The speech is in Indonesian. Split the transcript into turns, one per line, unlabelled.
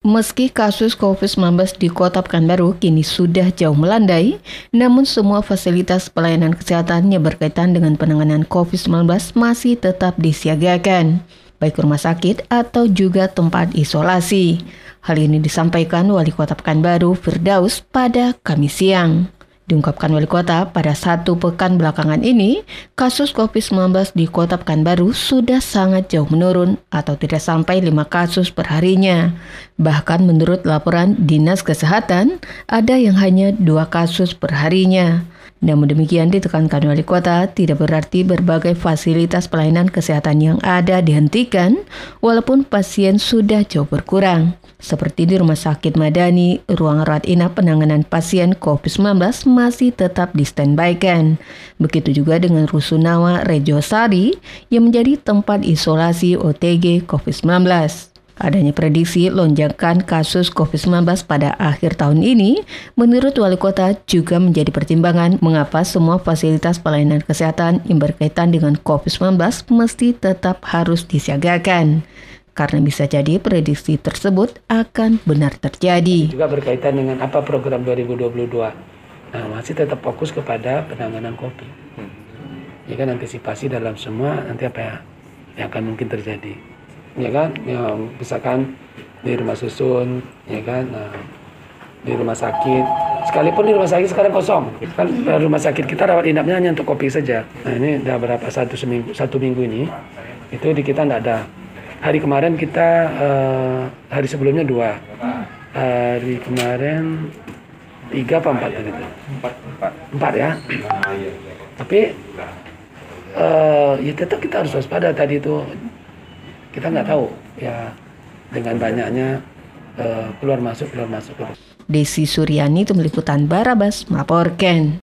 Meski kasus COVID-19 di Kota Pekanbaru kini sudah jauh melandai, namun semua fasilitas pelayanan kesehatan yang berkaitan dengan penanganan COVID-19 masih tetap disiagakan, baik rumah sakit atau juga tempat isolasi. Hal ini disampaikan Wali Kota Pekanbaru Firdaus pada Kamis siang. Diungkapkan wali kota pada satu pekan belakangan ini, kasus COVID-19 di kota Pekanbaru sudah sangat jauh menurun atau tidak sampai lima kasus perharinya. Bahkan menurut laporan Dinas Kesehatan, ada yang hanya dua kasus perharinya. Namun demikian ditekankan wali kota tidak berarti berbagai fasilitas pelayanan kesehatan yang ada dihentikan walaupun pasien sudah jauh berkurang. Seperti di Rumah Sakit Madani, ruang rawat inap penanganan pasien COVID-19 masih tetap di standby-kan. Begitu juga dengan Rusunawa Rejosari yang menjadi tempat isolasi OTG COVID-19. Adanya prediksi lonjakan kasus COVID-19 pada akhir tahun ini, menurut wali kota juga menjadi pertimbangan mengapa semua fasilitas pelayanan kesehatan yang berkaitan dengan COVID-19 mesti tetap harus disiagakan. Karena bisa jadi prediksi tersebut akan benar terjadi.
Juga berkaitan dengan apa program 2022. Nah, masih tetap fokus kepada penanganan COVID. Ya kan antisipasi dalam semua nanti apa ya yang akan mungkin terjadi ya kan? Yang misalkan di rumah susun ya kan? Nah, di rumah sakit. Sekalipun di rumah sakit sekarang kosong. Kan rumah sakit kita rawat inapnya hanya untuk kopi saja. Nah ini udah berapa? Satu seminggu satu minggu ini itu di kita tidak ada. Hari kemarin kita uh, hari sebelumnya dua. Hari kemarin tiga apa empat gitu? Empat empat. Empat ya? Tapi uh, ya tetap kita harus waspada tadi itu kita nggak tahu ya dengan banyaknya uh, keluar masuk keluar masuk.
Desi Suryani itu meliputan Barabas melaporkan.